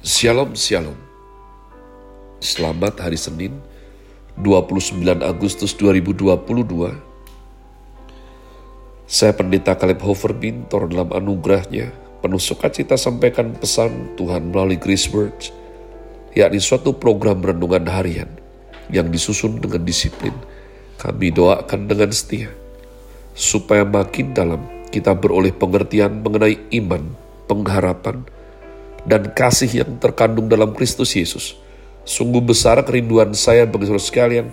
Shalom Shalom. Selamat hari Senin 29 Agustus 2022 Saya Pendeta Caleb Hofer Bintor dalam anugerahnya Penuh sukacita sampaikan pesan Tuhan melalui Grace Words yakni suatu program renungan harian yang disusun dengan disiplin. Kami doakan dengan setia supaya makin dalam kita beroleh pengertian mengenai iman, pengharapan, dan kasih yang terkandung dalam Kristus Yesus. Sungguh besar kerinduan saya bagi saudara sekalian,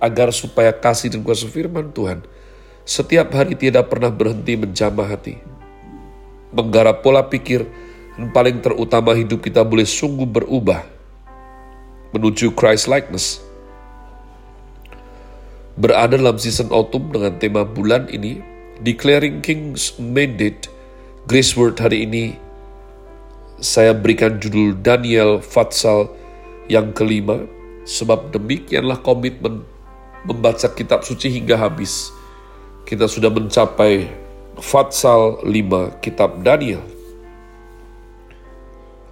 agar supaya kasih dan kuasa firman Tuhan setiap hari tidak pernah berhenti menjamah hati. Menggarap pola pikir dan paling terutama hidup kita boleh sungguh berubah menuju Christ likeness. Berada dalam season autumn dengan tema bulan ini, Declaring King's Mandate, Grace Word hari ini saya berikan judul Daniel Fatsal yang kelima, sebab demikianlah komitmen membaca kitab suci hingga habis. Kita sudah mencapai Fatsal 5 kitab Daniel.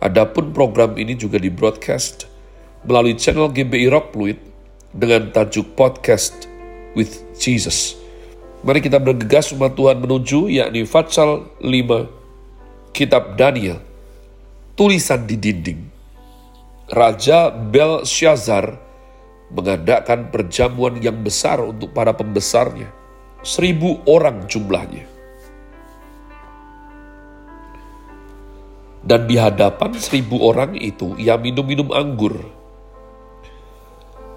Adapun program ini juga di broadcast melalui channel GBI Rock Fluid dengan tajuk Podcast with Jesus. Mari kita bergegas umat Tuhan menuju yakni Fatsal 5 kitab Daniel tulisan di dinding. Raja Belshazzar mengadakan perjamuan yang besar untuk para pembesarnya. Seribu orang jumlahnya. Dan di hadapan seribu orang itu, ia minum-minum anggur.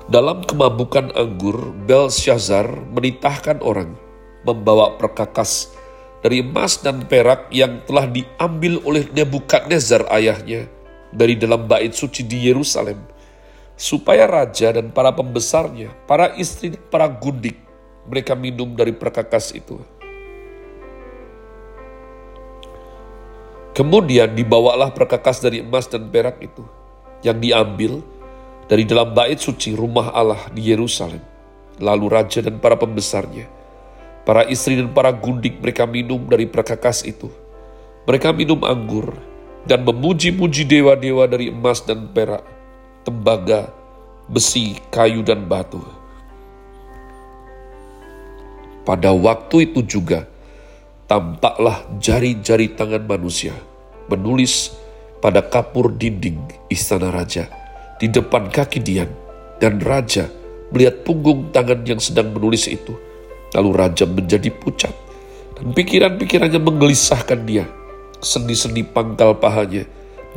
Dalam kemabukan anggur, Belshazzar menitahkan orang membawa perkakas dari emas dan perak yang telah diambil oleh Nebukadnezar ayahnya dari dalam bait suci di Yerusalem, supaya raja dan para pembesarnya, para istri, para gundik, mereka minum dari perkakas itu. Kemudian dibawalah perkakas dari emas dan perak itu, yang diambil dari dalam bait suci rumah Allah di Yerusalem. Lalu raja dan para pembesarnya, Para istri dan para gundik mereka minum dari perkakas itu. Mereka minum anggur dan memuji-muji dewa-dewa dari emas dan perak, tembaga, besi, kayu, dan batu. Pada waktu itu juga, tampaklah jari-jari tangan manusia menulis pada kapur dinding istana raja di depan kaki Dian dan raja melihat punggung tangan yang sedang menulis itu Lalu raja menjadi pucat dan pikiran-pikirannya menggelisahkan dia. Sendi-sendi pangkal pahanya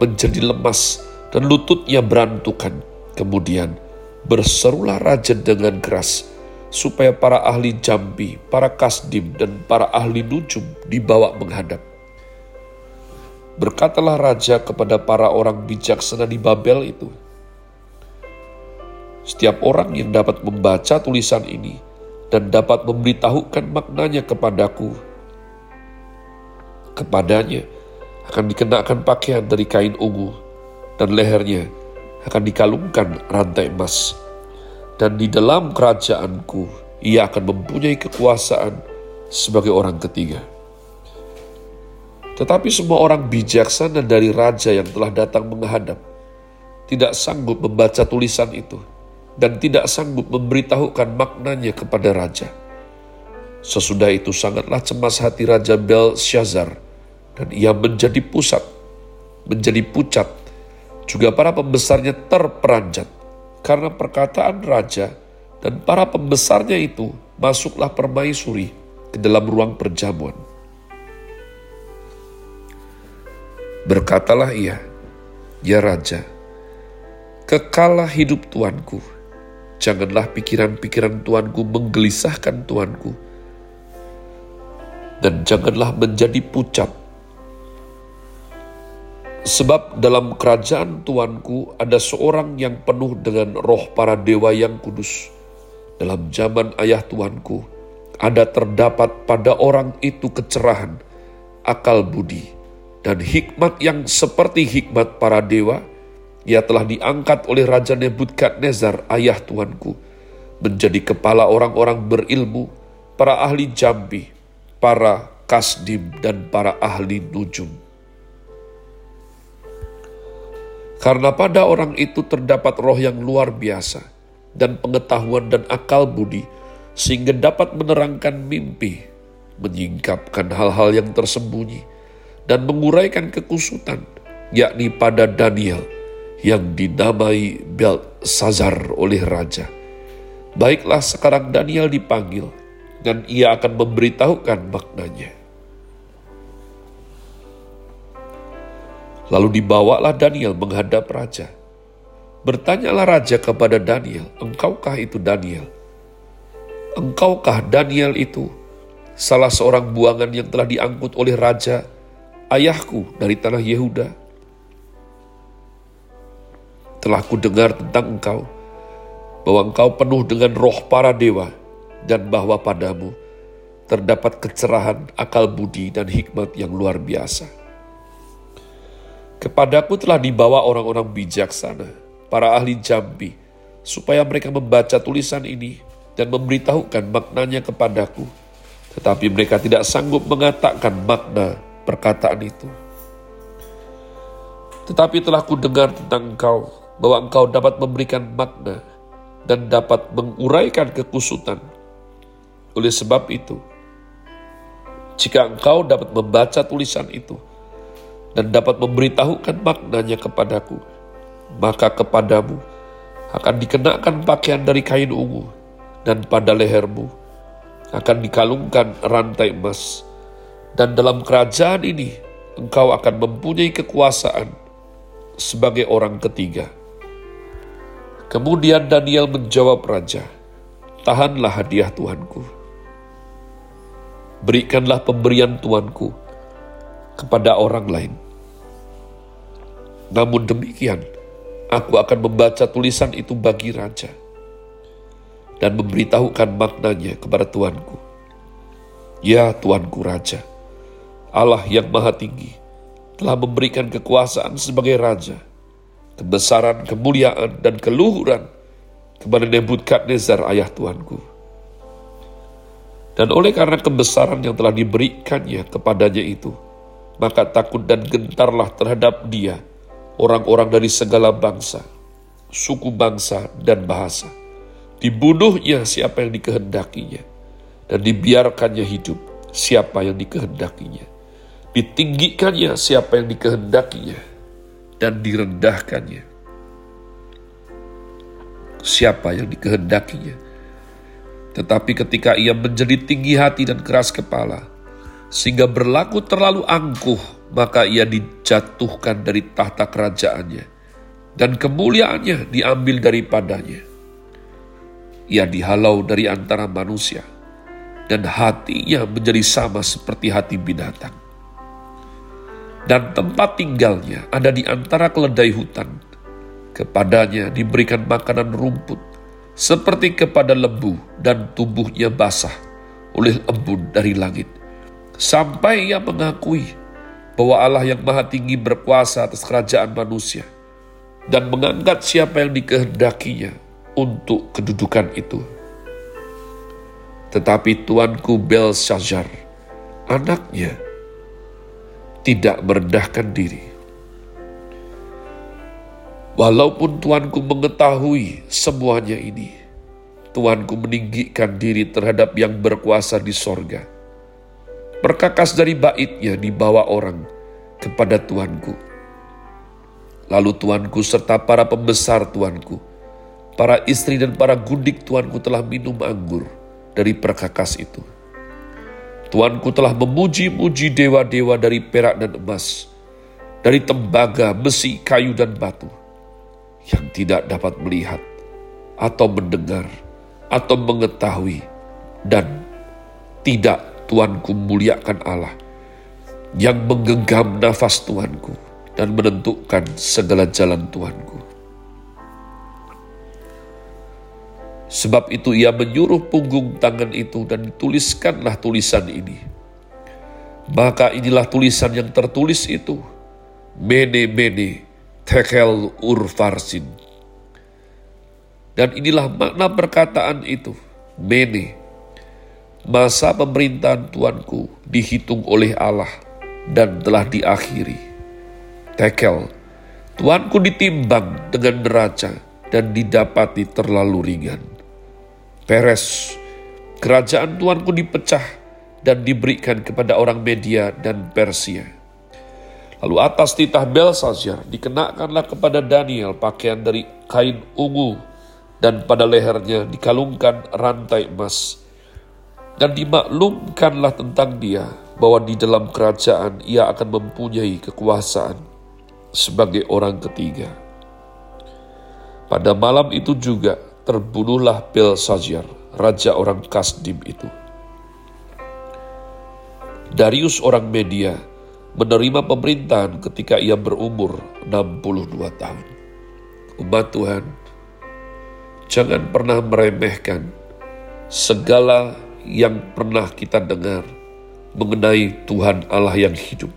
menjadi lemas dan lututnya berantukan. Kemudian berserulah raja dengan keras supaya para ahli jambi, para kasdim, dan para ahli nujum dibawa menghadap. Berkatalah raja kepada para orang bijaksana di Babel itu, Setiap orang yang dapat membaca tulisan ini, dan dapat memberitahukan maknanya kepadaku. Kepadanya akan dikenakan pakaian dari kain ungu, dan lehernya akan dikalungkan rantai emas. Dan di dalam kerajaanku, ia akan mempunyai kekuasaan sebagai orang ketiga. Tetapi semua orang bijaksana dari raja yang telah datang menghadap tidak sanggup membaca tulisan itu dan tidak sanggup memberitahukan maknanya kepada raja. Sesudah itu sangatlah cemas hati Raja Belshazzar dan ia menjadi pusat, menjadi pucat. Juga para pembesarnya terperanjat karena perkataan raja dan para pembesarnya itu masuklah permaisuri ke dalam ruang perjamuan. Berkatalah ia, Ya Raja, kekalah hidup tuanku, Janganlah pikiran-pikiran Tuanku menggelisahkan Tuanku. Dan janganlah menjadi pucat. Sebab dalam kerajaan Tuanku ada seorang yang penuh dengan roh para dewa yang kudus. Dalam zaman ayah Tuanku, ada terdapat pada orang itu kecerahan, akal budi, dan hikmat yang seperti hikmat para dewa, ia telah diangkat oleh Raja Nebukadnezar, ayah tuanku, menjadi kepala orang-orang berilmu, para ahli jambi, para kasdim, dan para ahli nujum. Karena pada orang itu terdapat roh yang luar biasa, dan pengetahuan dan akal budi, sehingga dapat menerangkan mimpi, menyingkapkan hal-hal yang tersembunyi, dan menguraikan kekusutan, yakni pada Daniel yang dinamai Belsazar oleh raja. Baiklah sekarang Daniel dipanggil, dan ia akan memberitahukan maknanya. Lalu dibawalah Daniel menghadap raja. Bertanyalah raja kepada Daniel, engkaukah itu Daniel? Engkaukah Daniel itu salah seorang buangan yang telah diangkut oleh raja ayahku dari tanah Yehuda? Telah ku dengar tentang engkau, bahwa engkau penuh dengan roh para dewa, dan bahwa padamu terdapat kecerahan, akal budi, dan hikmat yang luar biasa. Kepadaku telah dibawa orang-orang bijaksana, para ahli jambi, supaya mereka membaca tulisan ini dan memberitahukan maknanya kepadaku. Tetapi mereka tidak sanggup mengatakan makna perkataan itu. Tetapi telah ku dengar tentang engkau, bahwa engkau dapat memberikan makna dan dapat menguraikan kekusutan. Oleh sebab itu, jika engkau dapat membaca tulisan itu dan dapat memberitahukan maknanya kepadaku, maka kepadamu akan dikenakan pakaian dari kain ungu, dan pada lehermu akan dikalungkan rantai emas. Dan dalam kerajaan ini engkau akan mempunyai kekuasaan sebagai orang ketiga. Kemudian Daniel menjawab raja, Tahanlah hadiah Tuanku. Berikanlah pemberian Tuanku kepada orang lain. Namun demikian, Aku akan membaca tulisan itu bagi raja dan memberitahukan maknanya kepada tuanku. Ya tuanku raja, Allah yang maha tinggi telah memberikan kekuasaan sebagai raja, kebesaran, kemuliaan, dan keluhuran kepada Nebukadnezar ayah tuanku. Dan oleh karena kebesaran yang telah diberikannya kepadanya itu, maka takut dan gentarlah terhadap dia orang-orang dari segala bangsa, suku bangsa, dan bahasa. Dibunuhnya siapa yang dikehendakinya, dan dibiarkannya hidup siapa yang dikehendakinya. Ditinggikannya siapa yang dikehendakinya, dan direndahkannya siapa yang dikehendakinya. Tetapi ketika ia menjadi tinggi hati dan keras kepala, sehingga berlaku terlalu angkuh maka ia dijatuhkan dari tahta kerajaannya, dan kemuliaannya diambil daripadanya. Ia dihalau dari antara manusia, dan hatinya menjadi sama seperti hati binatang. Dan tempat tinggalnya ada di antara keledai hutan. Kepadanya diberikan makanan rumput, seperti kepada lembu dan tubuhnya basah oleh embun dari langit. Sampai ia mengakui bahwa Allah yang maha tinggi berkuasa atas kerajaan manusia dan mengangkat siapa yang dikehendakinya untuk kedudukan itu. Tetapi tuanku Belshazzar, anaknya, tidak merendahkan diri. Walaupun tuanku mengetahui semuanya ini, tuanku meninggikan diri terhadap yang berkuasa di sorga Berkakas dari baitnya dibawa orang kepada tuanku. Lalu tuanku serta para pembesar tuanku, para istri dan para gundik tuanku telah minum anggur dari perkakas itu. Tuanku telah memuji-muji dewa-dewa dari perak dan emas, dari tembaga, besi, kayu, dan batu, yang tidak dapat melihat, atau mendengar, atau mengetahui, dan tidak Tuanku muliakan Allah yang menggenggam nafas Tuanku dan menentukan segala jalan Tuanku. Sebab itu ia menyuruh punggung tangan itu dan dituliskanlah tulisan ini. Maka inilah tulisan yang tertulis itu. Mene mene tekel urfarsin. Dan inilah makna perkataan itu. Mene Masa pemerintahan Tuanku dihitung oleh Allah dan telah diakhiri. Tekel, Tuanku ditimbang dengan neraca dan didapati terlalu ringan. Peres, kerajaan Tuanku dipecah dan diberikan kepada orang Media dan Persia. Lalu atas titah Belsazar dikenakanlah kepada Daniel pakaian dari kain ungu dan pada lehernya dikalungkan rantai emas. Dan dimaklumkanlah tentang dia bahwa di dalam kerajaan ia akan mempunyai kekuasaan sebagai orang ketiga. Pada malam itu juga terbunuhlah Belsazar, raja orang Kasdim itu. Darius orang Media menerima pemerintahan ketika ia berumur 62 tahun. Umat Tuhan, jangan pernah meremehkan segala yang pernah kita dengar mengenai Tuhan Allah yang hidup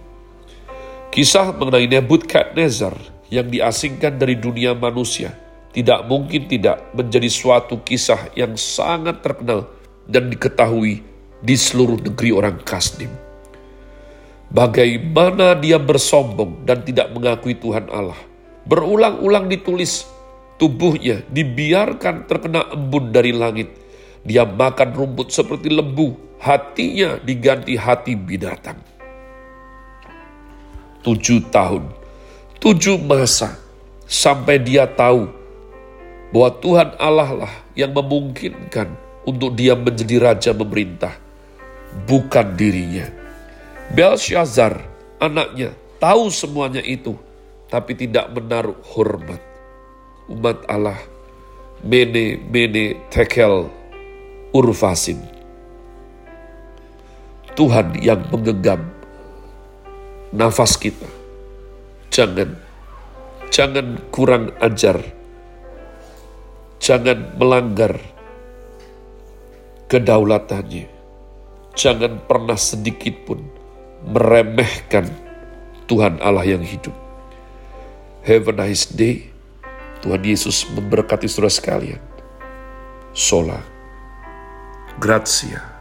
Kisah mengenai Nebukadnezar yang diasingkan dari dunia manusia tidak mungkin tidak menjadi suatu kisah yang sangat terkenal dan diketahui di seluruh negeri orang Kasdim. Bagaimana dia bersombong dan tidak mengakui Tuhan Allah. Berulang-ulang ditulis, tubuhnya dibiarkan terkena embun dari langit. Dia makan rumput seperti lembu, hatinya diganti hati binatang tujuh tahun, tujuh masa, sampai dia tahu bahwa Tuhan Allah lah yang memungkinkan untuk dia menjadi raja memerintah, bukan dirinya. Belshazzar, anaknya, tahu semuanya itu, tapi tidak menaruh hormat. Umat Allah, mene, mene, tekel, urfasin. Tuhan yang menggenggam nafas kita. Jangan, jangan kurang ajar. Jangan melanggar kedaulatannya. Jangan pernah sedikit pun meremehkan Tuhan Allah yang hidup. Have a nice day. Tuhan Yesus memberkati saudara sekalian. Sola. Grazie.